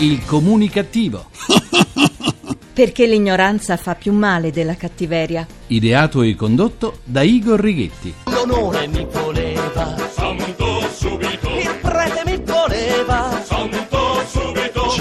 Il comunicativo. Perché l'ignoranza fa più male della cattiveria. Ideato e condotto da Igor Righetti. L'onore mi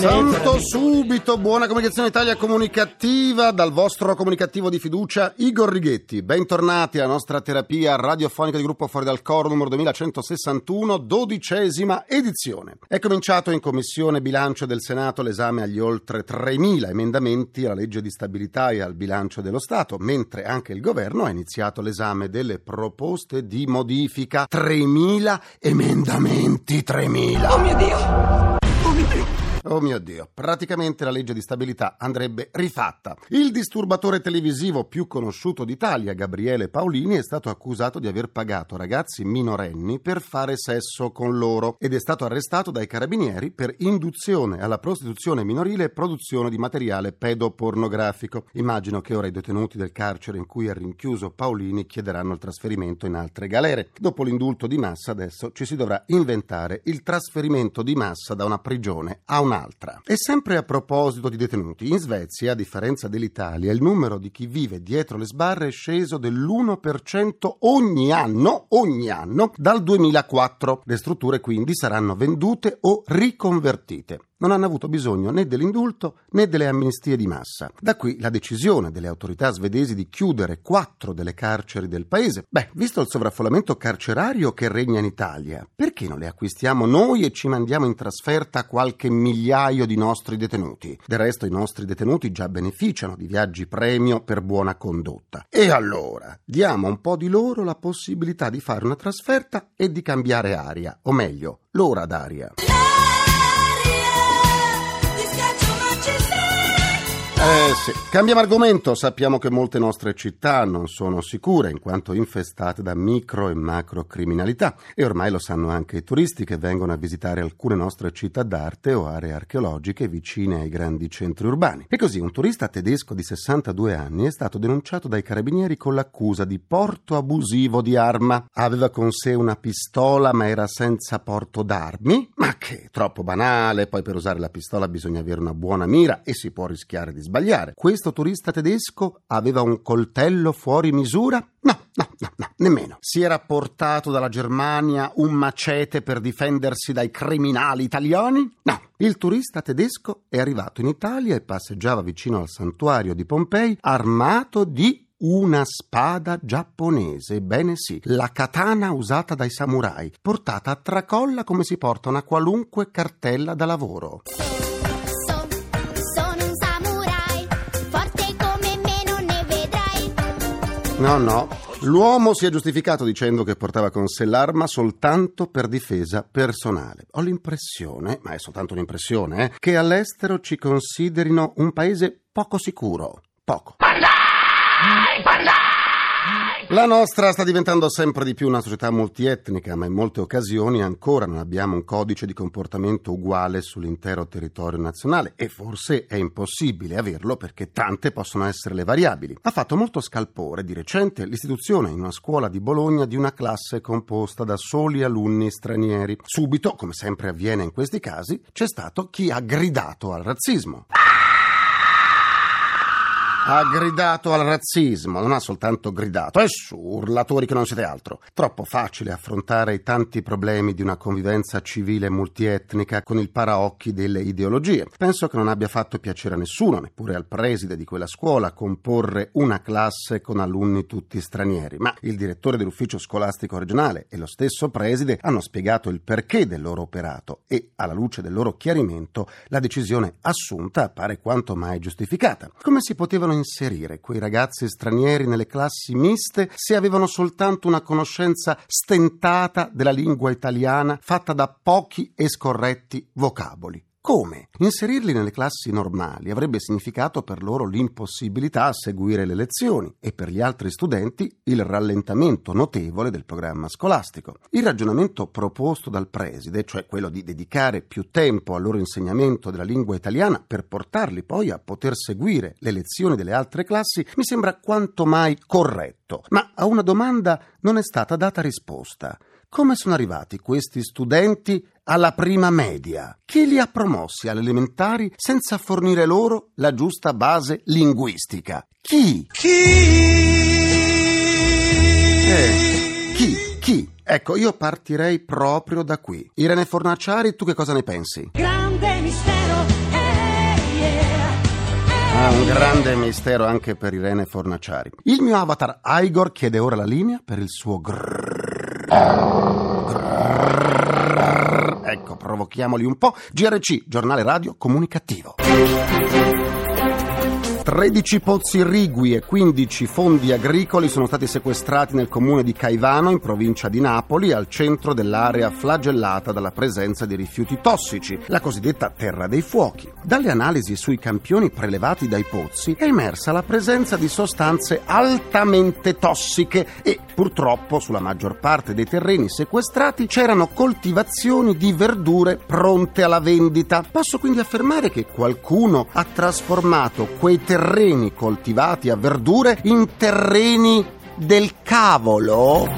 Santo subito, buona comunicazione Italia comunicativa dal vostro comunicativo di fiducia Igor Righetti. Bentornati alla nostra terapia radiofonica di gruppo Fuori dal Coro numero 2161, dodicesima edizione. È cominciato in Commissione Bilancio del Senato l'esame agli oltre 3.000 emendamenti alla legge di stabilità e al bilancio dello Stato, mentre anche il governo ha iniziato l'esame delle proposte di modifica. 3.000 emendamenti, 3.000! oh mio Dio, oh mio Dio. Oh mio Dio, praticamente la legge di stabilità andrebbe rifatta. Il disturbatore televisivo più conosciuto d'Italia, Gabriele Paolini, è stato accusato di aver pagato ragazzi minorenni per fare sesso con loro ed è stato arrestato dai carabinieri per induzione alla prostituzione minorile e produzione di materiale pedopornografico. Immagino che ora i detenuti del carcere in cui è rinchiuso Paolini chiederanno il trasferimento in altre galere. Dopo l'indulto di massa adesso ci si dovrà inventare il trasferimento di massa da una prigione a un'altra. E sempre a proposito di detenuti, in Svezia, a differenza dell'Italia, il numero di chi vive dietro le sbarre è sceso dell'1% ogni anno, ogni anno, dal 2004. Le strutture quindi saranno vendute o riconvertite non hanno avuto bisogno né dell'indulto né delle amnistie di massa. Da qui la decisione delle autorità svedesi di chiudere quattro delle carceri del paese. Beh, visto il sovraffollamento carcerario che regna in Italia, perché non le acquistiamo noi e ci mandiamo in trasferta qualche migliaio di nostri detenuti? Del resto i nostri detenuti già beneficiano di viaggi premio per buona condotta. E allora, diamo un po' di loro la possibilità di fare una trasferta e di cambiare aria, o meglio, l'ora d'aria. Eh sì, cambiamo argomento. Sappiamo che molte nostre città non sono sicure in quanto infestate da micro e macro criminalità e ormai lo sanno anche i turisti che vengono a visitare alcune nostre città d'arte o aree archeologiche vicine ai grandi centri urbani. E così un turista tedesco di 62 anni è stato denunciato dai carabinieri con l'accusa di porto abusivo di arma. Aveva con sé una pistola ma era senza porto d'armi? Ma che troppo banale, poi per usare la pistola bisogna avere una buona mira e si può rischiare di sbagliare. Questo turista tedesco aveva un coltello fuori misura? No, no, no, no, nemmeno. Si era portato dalla Germania un macete per difendersi dai criminali italiani? No. Il turista tedesco è arrivato in Italia e passeggiava vicino al santuario di Pompei armato di una spada giapponese, bene sì, la katana usata dai samurai, portata a tracolla come si porta una qualunque cartella da lavoro. No, no. L'uomo si è giustificato dicendo che portava con sé l'arma soltanto per difesa personale. Ho l'impressione, ma è soltanto un'impressione, eh, che all'estero ci considerino un paese poco sicuro. Poco. La nostra sta diventando sempre di più una società multietnica, ma in molte occasioni ancora non abbiamo un codice di comportamento uguale sull'intero territorio nazionale e forse è impossibile averlo perché tante possono essere le variabili. Ha fatto molto scalpore di recente l'istituzione in una scuola di Bologna di una classe composta da soli alunni stranieri. Subito, come sempre avviene in questi casi, c'è stato chi ha gridato al razzismo ha gridato al razzismo, non ha soltanto gridato, è su, urlatori che non siete altro. Troppo facile affrontare i tanti problemi di una convivenza civile multietnica con il paraocchi delle ideologie. Penso che non abbia fatto piacere a nessuno, neppure al preside di quella scuola, comporre una classe con alunni tutti stranieri, ma il direttore dell'ufficio scolastico regionale e lo stesso preside hanno spiegato il perché del loro operato e, alla luce del loro chiarimento, la decisione assunta appare quanto mai giustificata. Come si potevano inserire quei ragazzi stranieri nelle classi miste se avevano soltanto una conoscenza stentata della lingua italiana fatta da pochi e scorretti vocaboli. Come? Inserirli nelle classi normali avrebbe significato per loro l'impossibilità a seguire le lezioni e per gli altri studenti il rallentamento notevole del programma scolastico. Il ragionamento proposto dal preside, cioè quello di dedicare più tempo al loro insegnamento della lingua italiana per portarli poi a poter seguire le lezioni delle altre classi, mi sembra quanto mai corretto. Ma a una domanda non è stata data risposta. Come sono arrivati questi studenti alla prima media? Chi li ha promossi alle elementari senza fornire loro la giusta base linguistica? Chi? Eh, chi? Chi? Ecco, io partirei proprio da qui. Irene Fornaciari, tu che cosa ne pensi? Grande mistero, yeah. Ah, un grande mistero anche per Irene Fornaciari. Il mio avatar Igor chiede ora la linea per il suo grrr. Grrr. Ecco, provochiamoli un po'. GRC, giornale radio comunicativo. 13 pozzi irrigui e 15 fondi agricoli sono stati sequestrati nel comune di Caivano, in provincia di Napoli, al centro dell'area flagellata dalla presenza di rifiuti tossici, la cosiddetta terra dei fuochi. Dalle analisi sui campioni prelevati dai pozzi è emersa la presenza di sostanze altamente tossiche e purtroppo sulla maggior parte dei terreni sequestrati c'erano coltivazioni di verdure pronte alla vendita. Posso quindi affermare che qualcuno ha trasformato quei terreni coltivati a verdure in terreni del cavolo?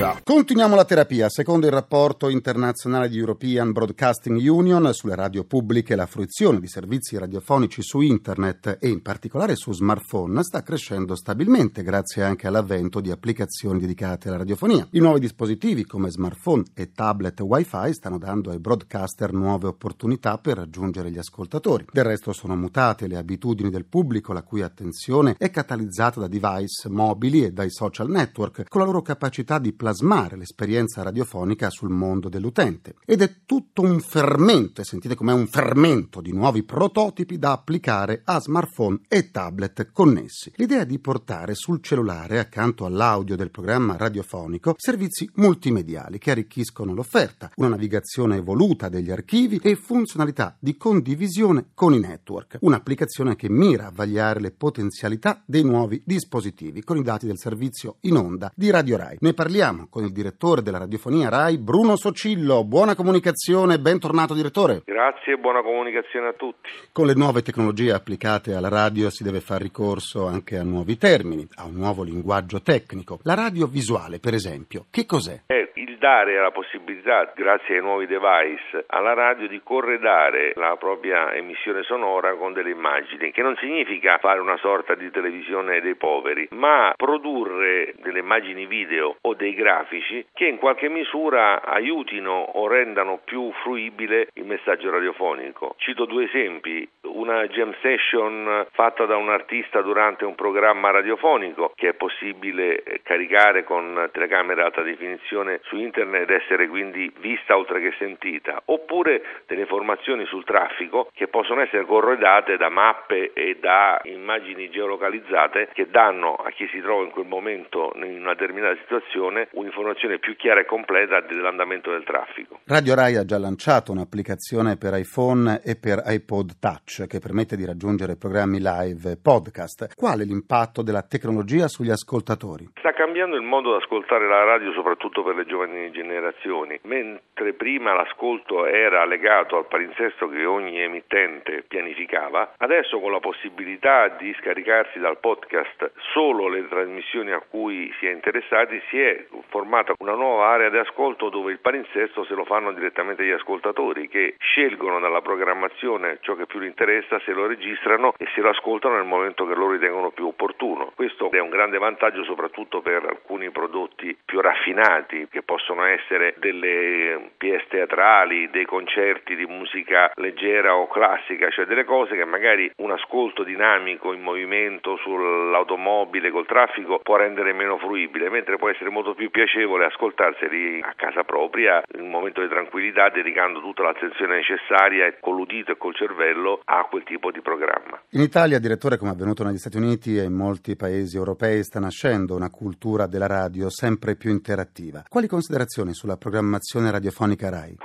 Già. Continuiamo la terapia. Secondo il rapporto internazionale di European Broadcasting Union sulle radio pubbliche, la fruizione di servizi radiofonici su internet e in particolare su smartphone sta crescendo stabilmente grazie anche all'avvento di applicazioni dedicate alla radiofonia. I nuovi dispositivi come smartphone e tablet wifi stanno dando ai broadcaster nuove opportunità per raggiungere gli ascoltatori. Del resto sono mutate le abitudini del pubblico la cui attenzione è catalizzata da device mobili e dai social network con la loro capacità di plasmare l'esperienza radiofonica sul mondo dell'utente. Ed è tutto un fermento, e sentite com'è un fermento di nuovi prototipi da applicare a smartphone e tablet connessi. L'idea di portare sul cellulare, accanto all'audio del programma radiofonico, servizi multimediali che arricchiscono l'offerta, una navigazione evoluta degli archivi e funzionalità di condivisione con i network. Un'applicazione che mira a vagliare le potenzialità dei nuovi dispositivi con i dati del servizio in onda di Radio Rai. Ne parliamo con il direttore della radiofonia Rai, Bruno Socillo. Buona comunicazione, bentornato direttore. Grazie e buona comunicazione a tutti. Con le nuove tecnologie applicate alla radio si deve fare ricorso anche a nuovi termini, a un nuovo linguaggio tecnico. La radio visuale, per esempio, che cos'è? Il dare la possibilità, grazie ai nuovi device, alla radio di corredare la propria emissione sonora con delle immagini, che non significa fare una sorta di televisione dei poveri, ma produrre delle immagini video o dei grafici che in qualche misura aiutino o rendano più fruibile il messaggio radiofonico. Cito due esempi, una jam session fatta da un artista durante un programma radiofonico che è possibile caricare con telecamera alta definizione su internet ed essere quindi vista oltre che sentita, oppure delle informazioni sul traffico che possono essere corredate da mappe e da immagini geolocalizzate che danno a chi si trova in quel momento in una determinata situazione un'informazione più chiara e completa dell'andamento del traffico. Radio Rai ha già lanciato un'applicazione per iPhone e per iPod Touch che permette di raggiungere programmi live e podcast. Qual è l'impatto della tecnologia sugli ascoltatori? Sta cambiando il modo di ascoltare la radio soprattutto per le giovani generazioni. Mentre prima l'ascolto era legato al palinsesto che ogni emittente pianificava, adesso con la possibilità di scaricarsi dal podcast solo le trasmissioni a cui si è interessati si è formata una nuova area di ascolto dove il palinsesto se lo fanno direttamente gli ascoltatori che scelgono dalla programmazione ciò che più li interessa, se lo registrano e se lo ascoltano nel momento che loro ritengono più opportuno. Questo è un grande vantaggio soprattutto per alcuni prodotti più raffinati che possono essere delle pièce teatrali, dei concerti di musica leggera o classica, cioè delle cose che magari un ascolto dinamico in movimento sull'automobile col traffico può rendere meno fruibile, mentre può essere molto più piacevole ascoltarseli a casa propria in un momento di tranquillità dedicando tutta l'attenzione necessaria con l'udito e col cervello a quel tipo di programma. In Italia, direttore, come è avvenuto negli Stati Uniti e in molti paesi europei, sta nascendo una cultura della radio sempre più interattiva. Quali considerazioni sulla programmazione radiofonica RAI?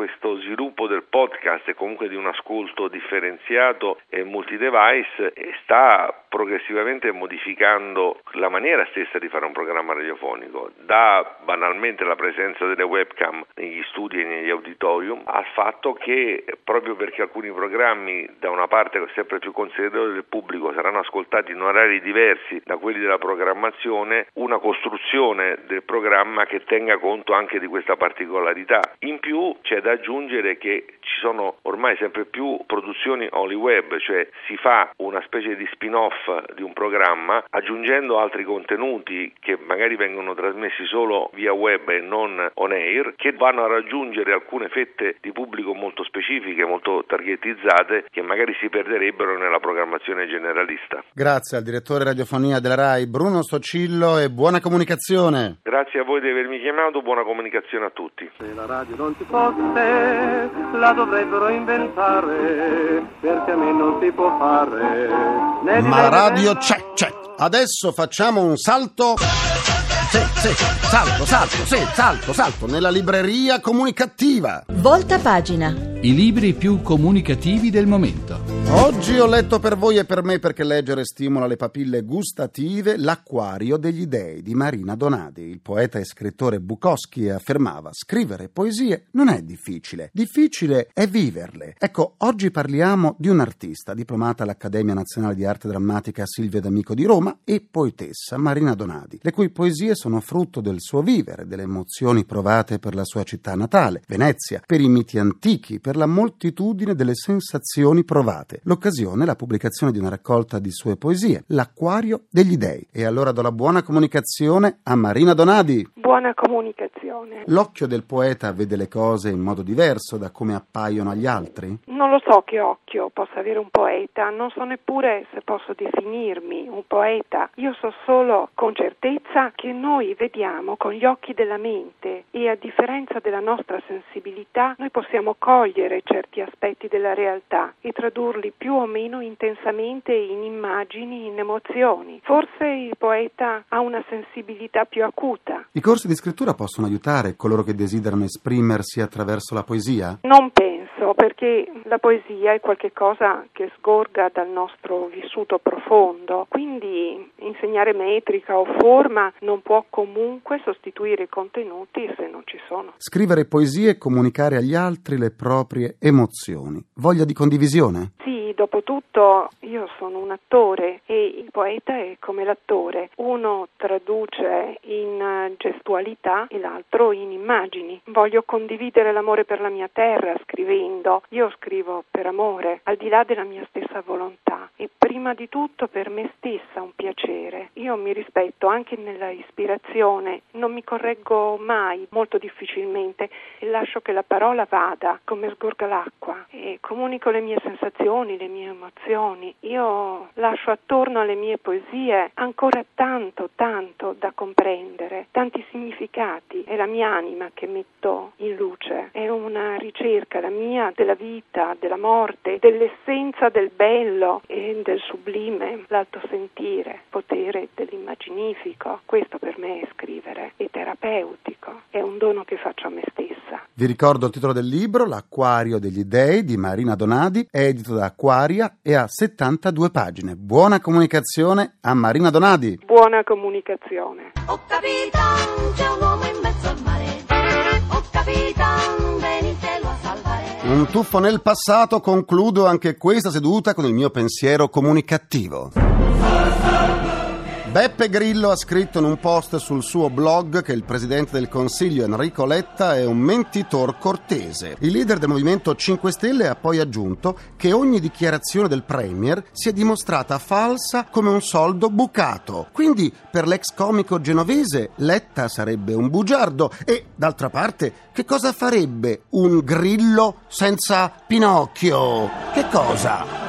Podcast e comunque di un ascolto differenziato e multidevice sta progressivamente modificando la maniera stessa di fare un programma radiofonico, da banalmente la presenza delle webcam negli studi e negli auditorium, al fatto che proprio perché alcuni programmi da una parte sempre più considerevole del pubblico saranno ascoltati in orari diversi da quelli della programmazione, una costruzione del programma che tenga conto anche di questa particolarità. In più c'è da aggiungere che ci sono ormai sempre più produzioni only web, cioè si fa una specie di spin-off di un programma aggiungendo altri contenuti che magari vengono trasmessi solo via web e non on air, che vanno a raggiungere alcune fette di pubblico molto specifiche, molto targetizzate, che magari si perderebbero nella programmazione generalista. Grazie al direttore radiofonia della RAI Bruno Socillo e buona comunicazione. Grazie a voi di avermi chiamato, buona comunicazione a tutti. Se la radio non ci fosse, la dovrebbero inventare, perché a me non si può fare. né Ma radio c'è, c'è. Adesso facciamo un salto. Sì, sì, salto, salto, sì, salto, salto nella libreria comunicativa. Volta pagina. I libri più comunicativi del momento. Oggi ho letto per voi e per me perché leggere stimola le papille gustative L'acquario degli dei di Marina Donadi. Il poeta e scrittore Bukowski affermava scrivere poesie non è difficile, difficile è viverle. Ecco, oggi parliamo di un artista, diplomata all'Accademia Nazionale di Arte Drammatica Silvia D'Amico di Roma e poetessa Marina Donadi, le cui poesie sono frutto del suo vivere, delle emozioni provate per la sua città natale, Venezia, per i miti antichi, per la moltitudine delle sensazioni provate. L'occasione, la pubblicazione di una raccolta di sue poesie, L'acquario degli dei. E allora do la buona comunicazione a Marina Donadi. Buona comunicazione. L'occhio del poeta vede le cose in modo diverso da come appaiono agli altri? Non lo so che occhio possa avere un poeta, non so neppure se posso definirmi un poeta. Io so solo con certezza che noi vediamo con gli occhi della mente e a differenza della nostra sensibilità noi possiamo cogliere certi aspetti della realtà e tradurli più o meno intensamente in immagini, in emozioni. Forse il poeta ha una sensibilità più acuta. I corsi di scrittura possono aiutare coloro che desiderano esprimersi attraverso la poesia? Non penso, perché la poesia è qualcosa che sgorga dal nostro vissuto profondo, quindi insegnare metrica o forma non può comunque sostituire i contenuti se non ci sono. Scrivere poesie e comunicare agli altri le proprie emozioni. Voglia di condivisione? Sì, dopo tutto io sono un attore e il poeta è come l'attore. Uno traduce in gestualità e l'altro in immagini. Voglio condividere l'amore per la mia terra scrivendo. Io scrivo per amore, al di là della mia stessa volontà e prima di tutto per me stessa un piacere. Io mi rispetto anche nella ispirazione, non mi correggo mai, molto difficilmente e lascio che la parola vada come sgorga l'acqua e comunico le mie sensazioni, le mie emozioni. Io lascio attorno alle mie poesie ancora tanto, tanto da comprendere, tanti significati. È la mia anima che metto in luce, è una ricerca, la mia, della vita, della morte, dell'essenza del bello e del sublime, l'alto sentire, potere dell'immaginifico. Questo per me è scrivere, è terapeutico, è un dono che faccio a me stessa. Vi ricordo il titolo del libro, L'acquario degli dei di Marina Donadi, è edito da Acquaria e ha 72 pagine. Buona comunicazione a Marina Donadi. Buona comunicazione. Oh capitan, c'è un uomo in mezzo al mare. Oh capitan, venitelo a salvare. Un tuffo nel passato, concludo anche questa seduta con il mio pensiero comunicativo. Beppe Grillo ha scritto in un post sul suo blog che il presidente del Consiglio Enrico Letta è un mentitor cortese. Il leader del Movimento 5 Stelle ha poi aggiunto che ogni dichiarazione del Premier si è dimostrata falsa come un soldo bucato. Quindi per l'ex comico genovese Letta sarebbe un bugiardo e d'altra parte che cosa farebbe un Grillo senza Pinocchio? Che cosa?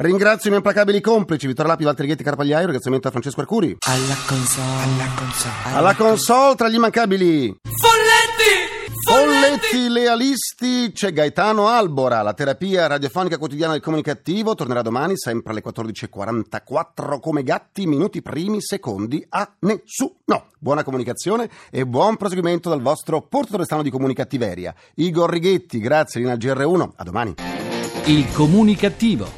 Ringrazio i miei implacabili complici Vittorio Lapi, Valtteri Ghetti, Carpagliaio, ringraziamento a Francesco Arcuri. Alla console, alla console. Alla console tra gli immancabili Folletti! Folletti lealisti c'è Gaetano Albora, la terapia radiofonica quotidiana del comunicativo tornerà domani sempre alle 14.44 come gatti, minuti primi, secondi a nessuno. Buona comunicazione e buon proseguimento dal vostro portatore stano di comunicattiveria. Igor Righetti, grazie Lina GR1, a domani. Il comunicativo.